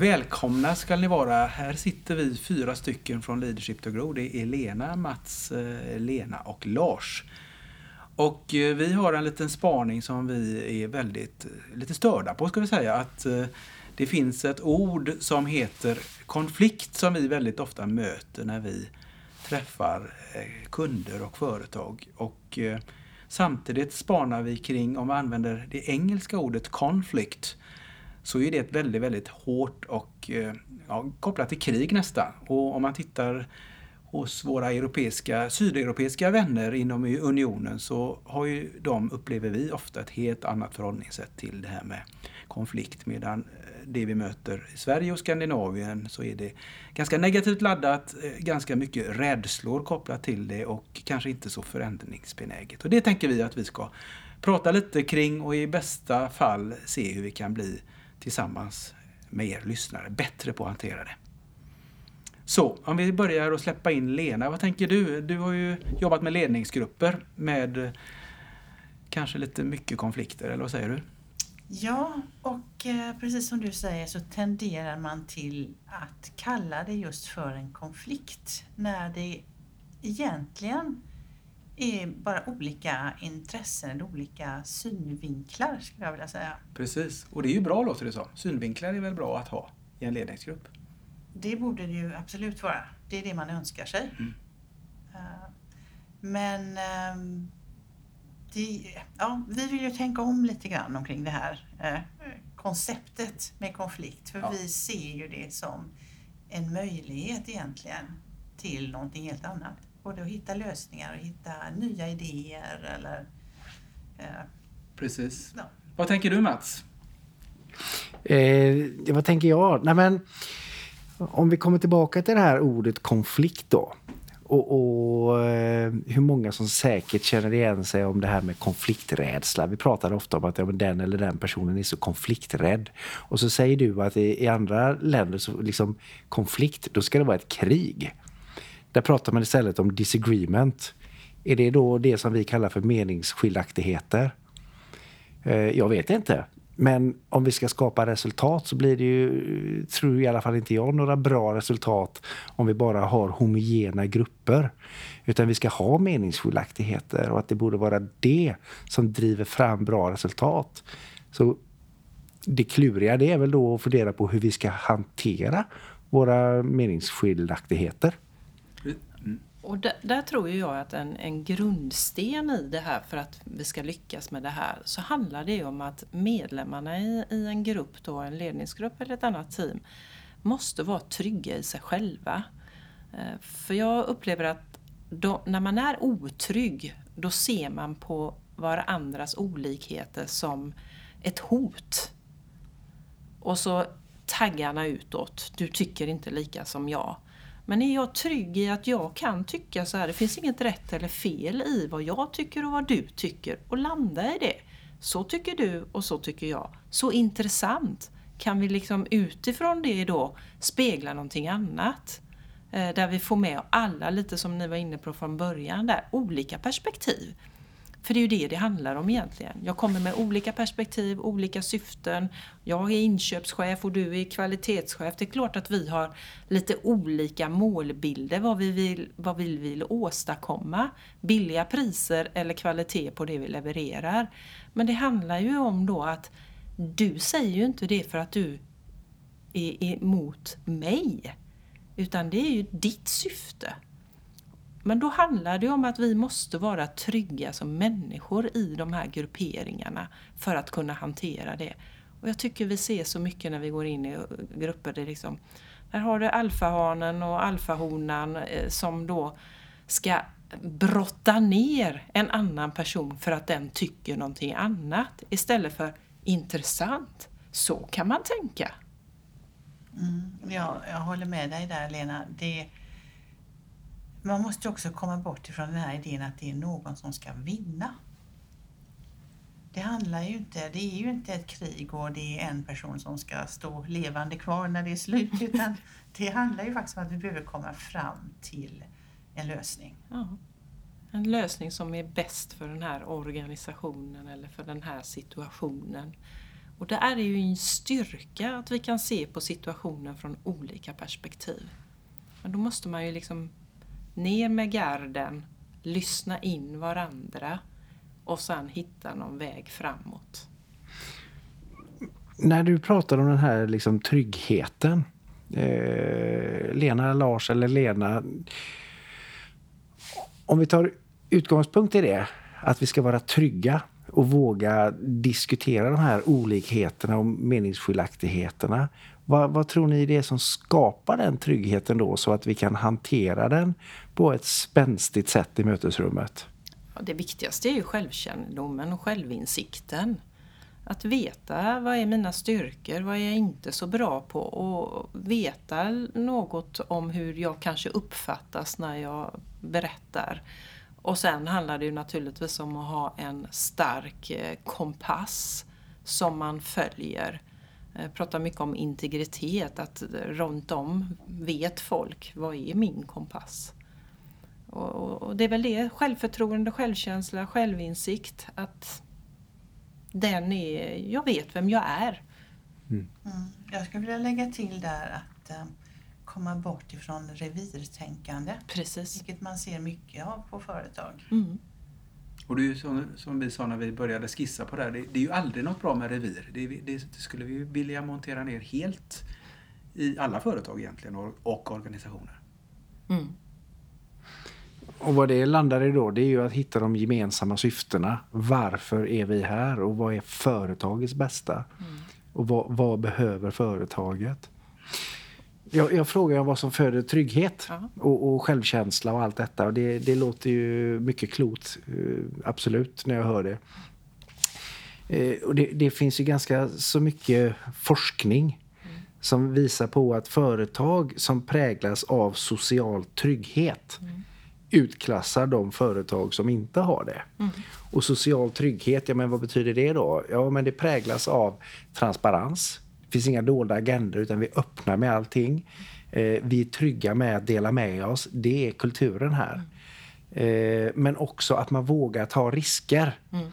Välkomna ska ni vara. Här sitter vi fyra stycken från Leadership to Grow. Det är Lena, Mats, eh, Lena och Lars. Och eh, vi har en liten spaning som vi är väldigt eh, lite störda på ska vi säga. Att det finns ett ord som heter konflikt som vi väldigt ofta möter när vi träffar kunder och företag. Och samtidigt spanar vi kring, om vi använder det engelska ordet conflict, så är det ett väldigt, väldigt hårt och eh, ja, kopplat till krig nästan. Och om man tittar hos våra europeiska, sydeuropeiska vänner inom unionen så har ju de, upplever vi, ofta ett helt annat förhållningssätt till det här med konflikt. Medan eh, det vi möter i Sverige och Skandinavien så är det ganska negativt laddat, eh, ganska mycket rädslor kopplat till det och kanske inte så förändringsbenäget. Och det tänker vi att vi ska prata lite kring och i bästa fall se hur vi kan bli tillsammans med er lyssnare bättre på att hantera det. Så, om vi börjar att släppa in Lena, vad tänker du? Du har ju jobbat med ledningsgrupper med eh, kanske lite mycket konflikter, eller vad säger du? Ja, och eh, precis som du säger så tenderar man till att kalla det just för en konflikt när det egentligen är bara olika intressen olika synvinklar skulle jag vilja säga. Precis, och det är ju bra låter det som. Synvinklar är väl bra att ha i en ledningsgrupp? Det borde det ju absolut vara. Det är det man önskar sig. Mm. Eh, men ehm, det, ja, vi vill ju tänka om lite grann omkring det här eh, konceptet med konflikt. För ja. vi ser ju det som en möjlighet egentligen till någonting helt annat både att hitta lösningar och hitta nya idéer eller... Eh, Precis. Ja. Vad tänker du Mats? Eh, vad tänker jag? Nej, men, om vi kommer tillbaka till det här ordet konflikt då. Och, och eh, hur många som säkert känner igen sig om det här med konflikträdsla. Vi pratar ofta om att ja, den eller den personen är så konflikträdd. Och så säger du att i, i andra länder så liksom konflikt, då ska det vara ett krig. Där pratar man istället om disagreement. Är det då det som vi kallar för meningsskiljaktigheter? Eh, jag vet inte. Men om vi ska skapa resultat så blir det ju, tror i alla fall inte jag, några bra resultat om vi bara har homogena grupper. Utan vi ska ha meningsskiljaktigheter och att det borde vara det som driver fram bra resultat. Så det kluriga det är väl då att fundera på hur vi ska hantera våra meningsskiljaktigheter. Och där, där, tror jag att en, en grundsten i det här för att vi ska lyckas med det här så handlar det om att medlemmarna i, i en grupp, då, en ledningsgrupp eller ett annat team måste vara trygga i sig själva. Eh, för jag upplever att då, när man är otrygg då ser man på varandras olikheter som ett hot. Och så taggarna utåt. Du tycker inte lika som jag. Men är jag trygg i att jag kan tycka så här, det finns inget rätt eller fel i vad jag tycker och vad du tycker och landa i det. Så tycker du och så tycker jag. Så intressant. Kan vi liksom utifrån det då spegla någonting annat? Eh, där vi får med alla, lite som ni var inne på från början, där, olika perspektiv. För det är ju det det handlar om egentligen. Jag kommer med olika perspektiv, olika syften. Jag är inköpschef och du är kvalitetschef. Det är klart att vi har lite olika målbilder, vad vi vill, vad vi vill åstadkomma. Billiga priser eller kvalitet på det vi levererar. Men det handlar ju om då att du säger ju inte det för att du är emot mig. Utan det är ju ditt syfte. Men då handlar det om att vi måste vara trygga som människor i de här grupperingarna för att kunna hantera det. Och jag tycker vi ser så mycket när vi går in i grupper där liksom, där har du alfahanen och alfahonan eh, som då ska brotta ner en annan person för att den tycker någonting annat istället för intressant. Så kan man tänka. Mm, ja, jag håller med dig där Lena. Det, man måste också komma bort ifrån den här idén att det är någon som ska vinna. Det handlar ju inte, det är ju inte ett krig och det är en person som ska stå levande kvar när det är slut utan det handlar ju faktiskt om att vi behöver komma fram till en lösning. Ja. En lösning som är bäst för den här organisationen eller för den här situationen. Och det är ju en styrka att vi kan se på situationen från olika perspektiv. Men då måste man ju liksom ner med garden, lyssna in varandra och sen hitta någon väg framåt. När du pratar om den här liksom tryggheten. Eh, Lena, Lars eller Lena. Om vi tar utgångspunkt i det, att vi ska vara trygga och våga diskutera de här olikheterna och meningsskiljaktigheterna. Vad, vad, tror ni det är som skapar den tryggheten då så att vi kan hantera den på ett spänstigt sätt i mötesrummet? Ja, det viktigaste är ju självkännedomen och självinsikten. Att veta vad är mina styrkor, vad är jag inte så bra på och veta något om hur jag kanske uppfattas när jag berättar. Och sen handlar det ju naturligtvis om att ha en stark eh, kompass som man följer. Eh, pratar mycket om integritet, att runt om vet folk vad är min kompass. Och, och det är väl det, självförtroende, självkänsla, självinsikt. Att den är, jag vet vem jag är. Mm. Mm. Jag skulle vilja lägga till där att äh, komma bort ifrån revirtänkande. Precis. Vilket man ser mycket av på företag. Mm. Och det är ju som, som vi sa när vi började skissa på det här, det, det är ju aldrig något bra med revir. Det, det, det, skulle vi vilja montera ner helt i alla företag egentligen och, och organisationer. Mm. Och vad det landar i då, det är ju att hitta de gemensamma syftena. Varför är vi här och vad är företagets bästa? Mm. Och vad, vad, behöver företaget? Jag, jag frågar vad som föder trygghet och, och, självkänsla och allt detta. Och det, det låter ju mycket klokt, eh, absolut, när jag hör det. Eh, och det, det finns ju ganska så mycket forskning som visar på att företag som präglas av social trygghet mm utklassar de företag som inte har det. Mm. Och social trygghet, ja men vad betyder det då? Ja men det präglas av transparens. Det finns inga dolda agender utan vi öppnar med allting. Eh, vi är trygga med att dela med oss. Det är kulturen här. Mm. Eh, men också att man vågar ta risker. Mm.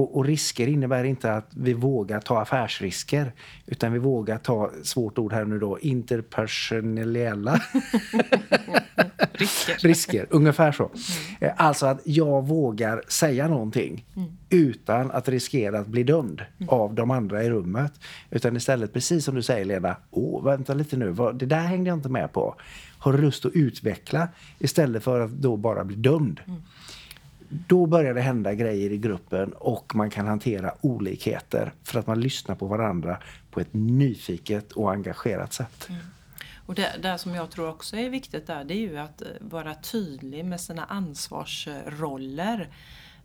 Och, och, risker innebär inte att vi vågar ta affärsrisker utan vi vågar ta, svårt ord här nu då, interpersonella risker. risker. Ungefär så. Mm. Alltså att jag vågar säga någonting mm. utan att riskera att bli dömd mm. av de andra i rummet. Utan istället, precis som du säger Lena, åh vänta lite nu, det där hängde jag inte med på. Har lust att utveckla istället för att då bara bli dömd. Då börjar det hända grejer i gruppen och man kan hantera olikheter för att man lyssnar på varandra på ett nyfiket och engagerat sätt. Mm. Och det, det som jag tror också är viktigt där, det är ju att eh, vara tydlig med sina ansvarsroller.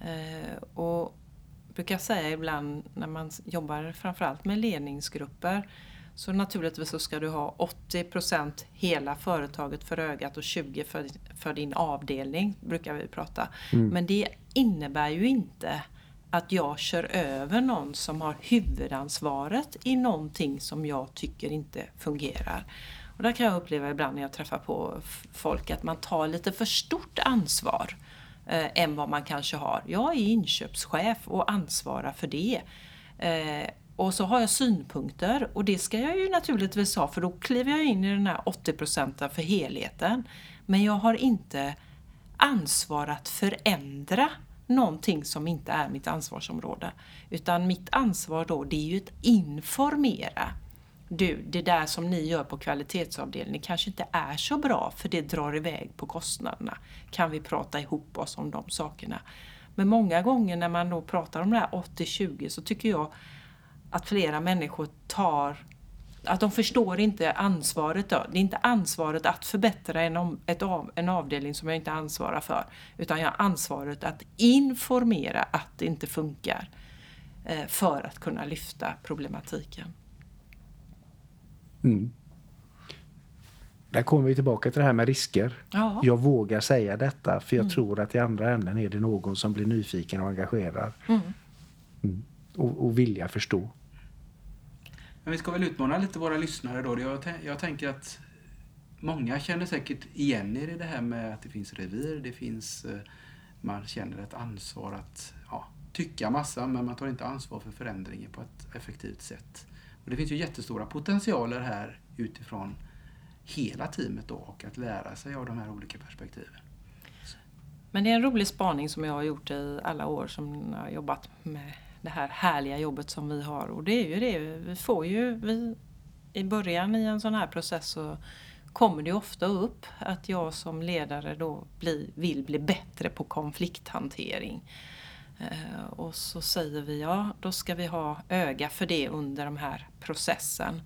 Eh, och brukar säga ibland när man jobbar framförallt med ledningsgrupper så naturligtvis så ska du ha 80% hela företaget för ögat och 20 för, för din avdelning, brukar vi prata. Mm. Men det innebär ju inte att jag kör över någon som har huvudansvaret i någonting som jag tycker inte fungerar. Och där kan jag uppleva ibland när jag träffar på folk att man tar lite för stort ansvar eh, än vad man kanske har. Jag är inköpschef och ansvarar för det. Eh, och så har jag synpunkter och det ska jag ju naturligtvis ha för då kliver jag in i den här 80 procenten för helheten. Men jag har inte ansvar att förändra någonting som inte är mitt ansvarsområde. Utan mitt ansvar då det är ju att informera. Du, det där som ni gör på kvalitetsavdelningen kanske inte är så bra för det drar iväg på kostnaderna. Kan vi prata ihop oss om de sakerna? Men många gånger när man då pratar om det här 80-20 så tycker jag att flera människor tar att de förstår inte ansvaret. Då. Det är inte ansvaret att förbättra en, ett av, en avdelning som jag inte ansvarar för. Utan jag har ansvaret att informera att det inte funkar. Eh, för att kunna lyfta problematiken. Mm. där kommer vi tillbaka till det här med risker. Ja. Jag vågar säga detta för jag tror att i andra änden är det någon som blir nyfiken och engagerad. Mm. Mm. Och, och vilja förstå. Men vi ska väl utmana lite våra lyssnare då. Jag, jag tänker att många känner säkert igen er i det här med att det finns revir, det finns... Eh, man känner ett ansvar att ja, tycka massa, men man tar inte ansvar för förändringen på ett effektivt sätt. Och det finns ju jättestora potentialer här utifrån hela teamet då och att lära sig av de här olika perspektiven. Men det är en rolig spaning som jag har gjort i alla år som jag har jobbat med det här härliga jobbet som vi har. Och det är ju det, vi får ju, vi, i början i en sån här process så kommer det ofta upp att jag som ledare då bli, vill bli bättre på konflikthantering. Eh, och så säger vi ja, då ska vi ha öga för det under den här processen.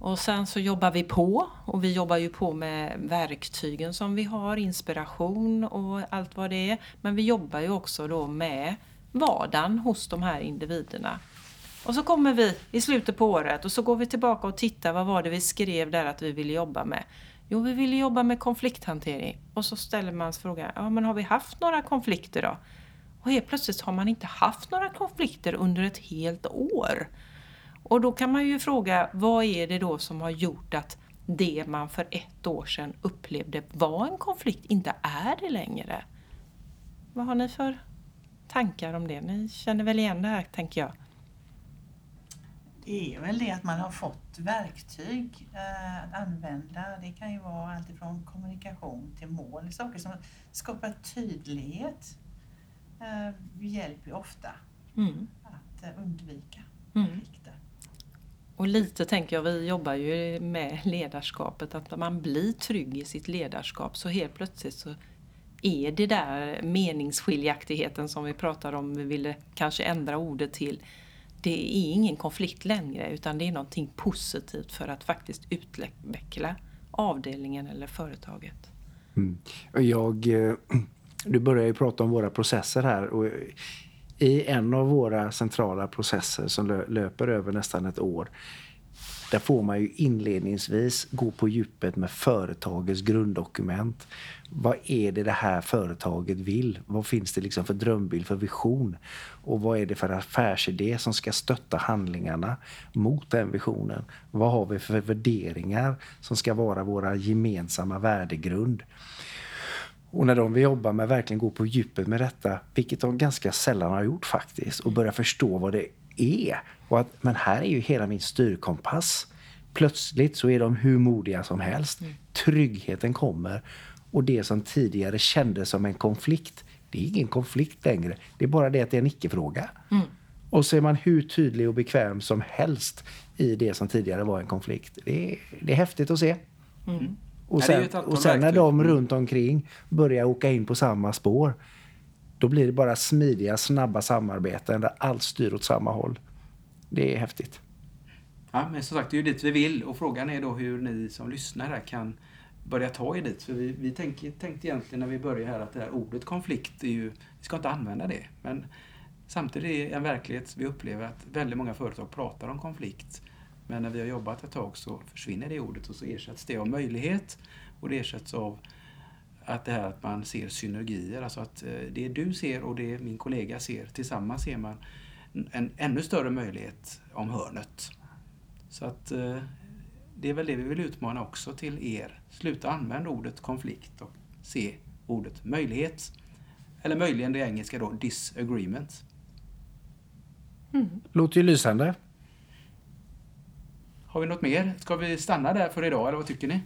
Och sen så jobbar vi på och vi jobbar ju på med verktygen som vi har, inspiration och allt vad det är. Men vi jobbar ju också då med vardagen hos de här individerna. Och så kommer vi i slutet på året och så går vi tillbaka och tittar vad var det vi skrev där att vi ville jobba med. Jo, vi ville jobba med konflikthantering. Och så ställer man sig frågan, ja men har vi haft några konflikter då? Och helt plötsligt har man inte haft några konflikter under ett helt år. Och då kan man ju fråga, vad är det då som har gjort att det man för ett år sedan upplevde var en konflikt inte är det längre? Vad har ni för tankar om det? Ni känner väl igen det här, tänker jag. Det är väl det att man har fått verktyg eh, att använda. Det kan ju vara alltifrån kommunikation till mål. Saker som skapar tydlighet eh, hjälper ju ofta Mm. att eh, undvika Mm. Och lite tänker jag, vi jobbar ju med ledarskapet, att man blir trygg i sitt ledarskap så helt plötsligt så är det där meningsskiljaktigheten som vi pratar om, vi ville kanske ändra ordet till. Det är ingen konflikt längre utan det är någonting positivt för att faktiskt utveckla avdelningen eller företaget. Mm. Jag, eh, du börjar ju prata om våra processer här. Och I en av våra centrala processer som löper över nästan ett år där får man ju inledningsvis gå på djupet med företagets grunddokument. Vad är det det här företaget vill? Vad finns det liksom för drömbild, för vision? Och vad är det för affärsidé som ska stötta handlingarna mot den visionen? Vad har vi för värderingar som ska vara våra gemensamma värdegrund? Och när de vi jobbar med verkligen går på djupet med detta, vilket de ganska sällan har gjort faktiskt, och börjar förstå vad det är. Och att, men här är ju hela min styrkompass. Plötsligt så är de hur modiga som helst. Tryggheten kommer. Och det som tidigare kändes som en konflikt, det är ingen konflikt längre. Det är bara det att det är en icke-fråga. Och så är man hur tydlig och bekväm som helst i det som tidigare var en konflikt. Det är, det är häftigt att se. Och är ju sen, och sen när de runt omkring börjar åka in på samma spår, då blir det bara smidiga, snabba samarbeten där allt styr åt samma håll. Det är häftigt. Ja, men som sagt, det är ju dit vi vill och frågan är då hur ni som lyssnar här kan börja ta er dit. För vi, vi tänkte, tänkte egentligen när vi började här att det här ordet konflikt är ju, vi ska inte använda det. Men samtidigt är det en verklighet vi upplever att väldigt många företag pratar om konflikt. Men när vi har jobbat ett tag så försvinner det ordet och så ersätts det av möjlighet och det ersätts av att det här att man ser synergier, alltså att eh, det du ser och det min kollega ser, tillsammans ser man en ännu större möjlighet om hörnet. Så att eh, det är väl det vi vill utmana också till er. Sluta använda ordet konflikt och se ordet möjlighet. Eller möjligen det engelska då, disagreement. Låter ju lysande. Har vi något mer? Ska vi stanna där för idag eller vad tycker ni?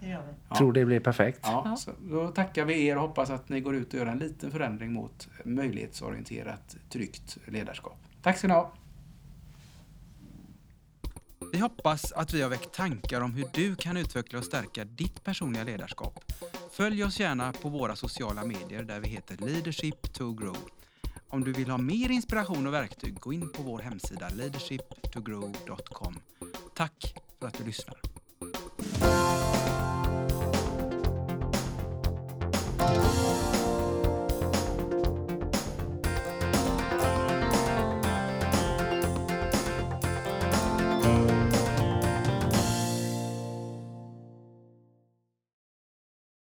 Det gör vi. Ja. Tror det blir perfekt. Ja, Ja. Så då tackar vi er och hoppas att ni går ut och gör en liten förändring mot möjlighetsorienterat, tryggt ledarskap. Tack ska ni ha! Vi hoppas att vi har väckt tankar om hur du kan utveckla och stärka ditt personliga ledarskap. Följ oss gärna på våra sociala medier där vi heter Leadership to Grow. Om du vill ha mer inspiration och verktyg, gå in på vår hemsida leadershiptogrow.com. Tack för att du lyssnar.